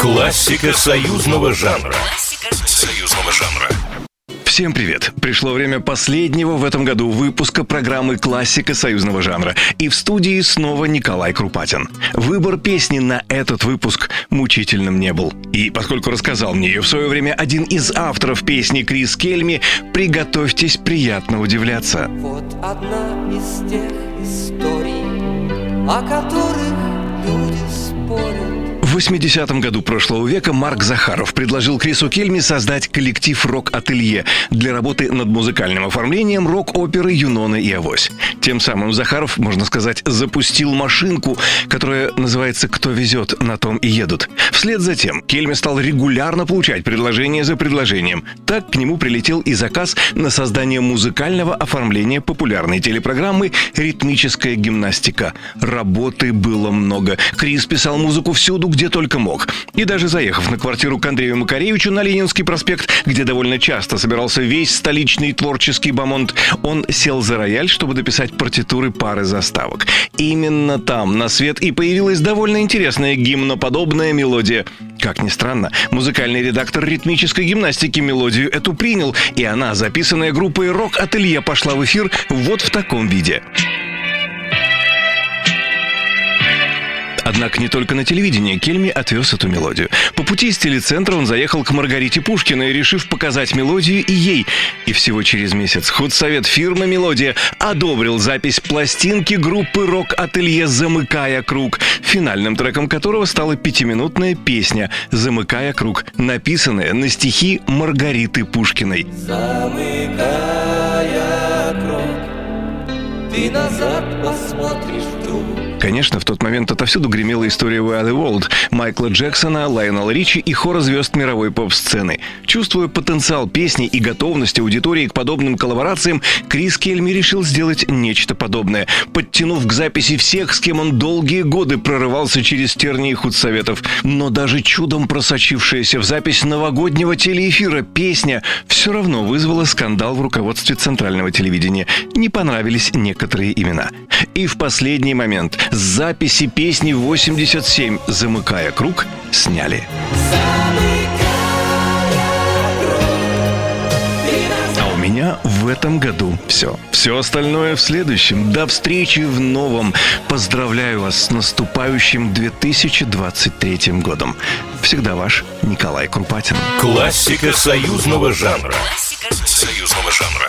Классика союзного жанра. Союзного жанра. Всем привет! Пришло время последнего в этом году выпуска программы «Классика союзного жанра». И в студии снова Николай Крупатин. Выбор песни на этот выпуск мучительным не был. И поскольку рассказал мне ее в свое время один из авторов песни Крис Кельми, приготовьтесь приятно удивляться. Вот одна из тех историй, о которых 80-м году прошлого века Марк Захаров предложил Крису Кельми создать коллектив «Рок-ателье» для работы над музыкальным оформлением рок-оперы «Юнона и Авось». Тем самым Захаров, можно сказать, запустил машинку, которая называется «Кто везет, на том и едут». Вслед за тем Кельми стал регулярно получать предложение за предложением. Так к нему прилетел и заказ на создание музыкального оформления популярной телепрограммы «Ритмическая гимнастика». Работы было много. Крис писал музыку всюду, где только мог. И даже заехав на квартиру к Андрею Макаревичу на Ленинский проспект, где довольно часто собирался весь столичный творческий бомонд, он сел за рояль, чтобы дописать партитуры пары заставок. Именно там на свет и появилась довольно интересная гимноподобная мелодия. Как ни странно, музыкальный редактор ритмической гимнастики мелодию эту принял, и она, записанная группой «Рок-ателье», пошла в эфир вот в таком виде. Однако не только на телевидении Кельми отвез эту мелодию. По пути из телецентра он заехал к Маргарите Пушкиной, решив показать мелодию и ей. И всего через месяц худсовет фирмы «Мелодия» одобрил запись пластинки группы «Рок-ателье. Замыкая круг», финальным треком которого стала пятиминутная песня «Замыкая круг», написанная на стихи Маргариты Пушкиной. Замыкая круг, ты назад посмотришь вдруг. Конечно, в тот момент отовсюду гремела история We Are The World Майкла Джексона, Лайонела Ричи и хора звезд мировой поп-сцены. Чувствуя потенциал песни и готовность аудитории к подобным коллаборациям, Крис Кельми решил сделать нечто подобное, подтянув к записи всех, с кем он долгие годы прорывался через тернии худсоветов. Но даже чудом просочившаяся в запись новогоднего телеэфира песня все равно вызвала скандал в руководстве центрального телевидения. Не понравились некоторые имена. И в последний момент с записи песни 87 «Замыкая круг» сняли. А у меня в этом году все. Все остальное в следующем. До встречи в новом. Поздравляю вас с наступающим 2023 годом. Всегда ваш Николай Крупатин. Классика союзного жанра. Союзного жанра.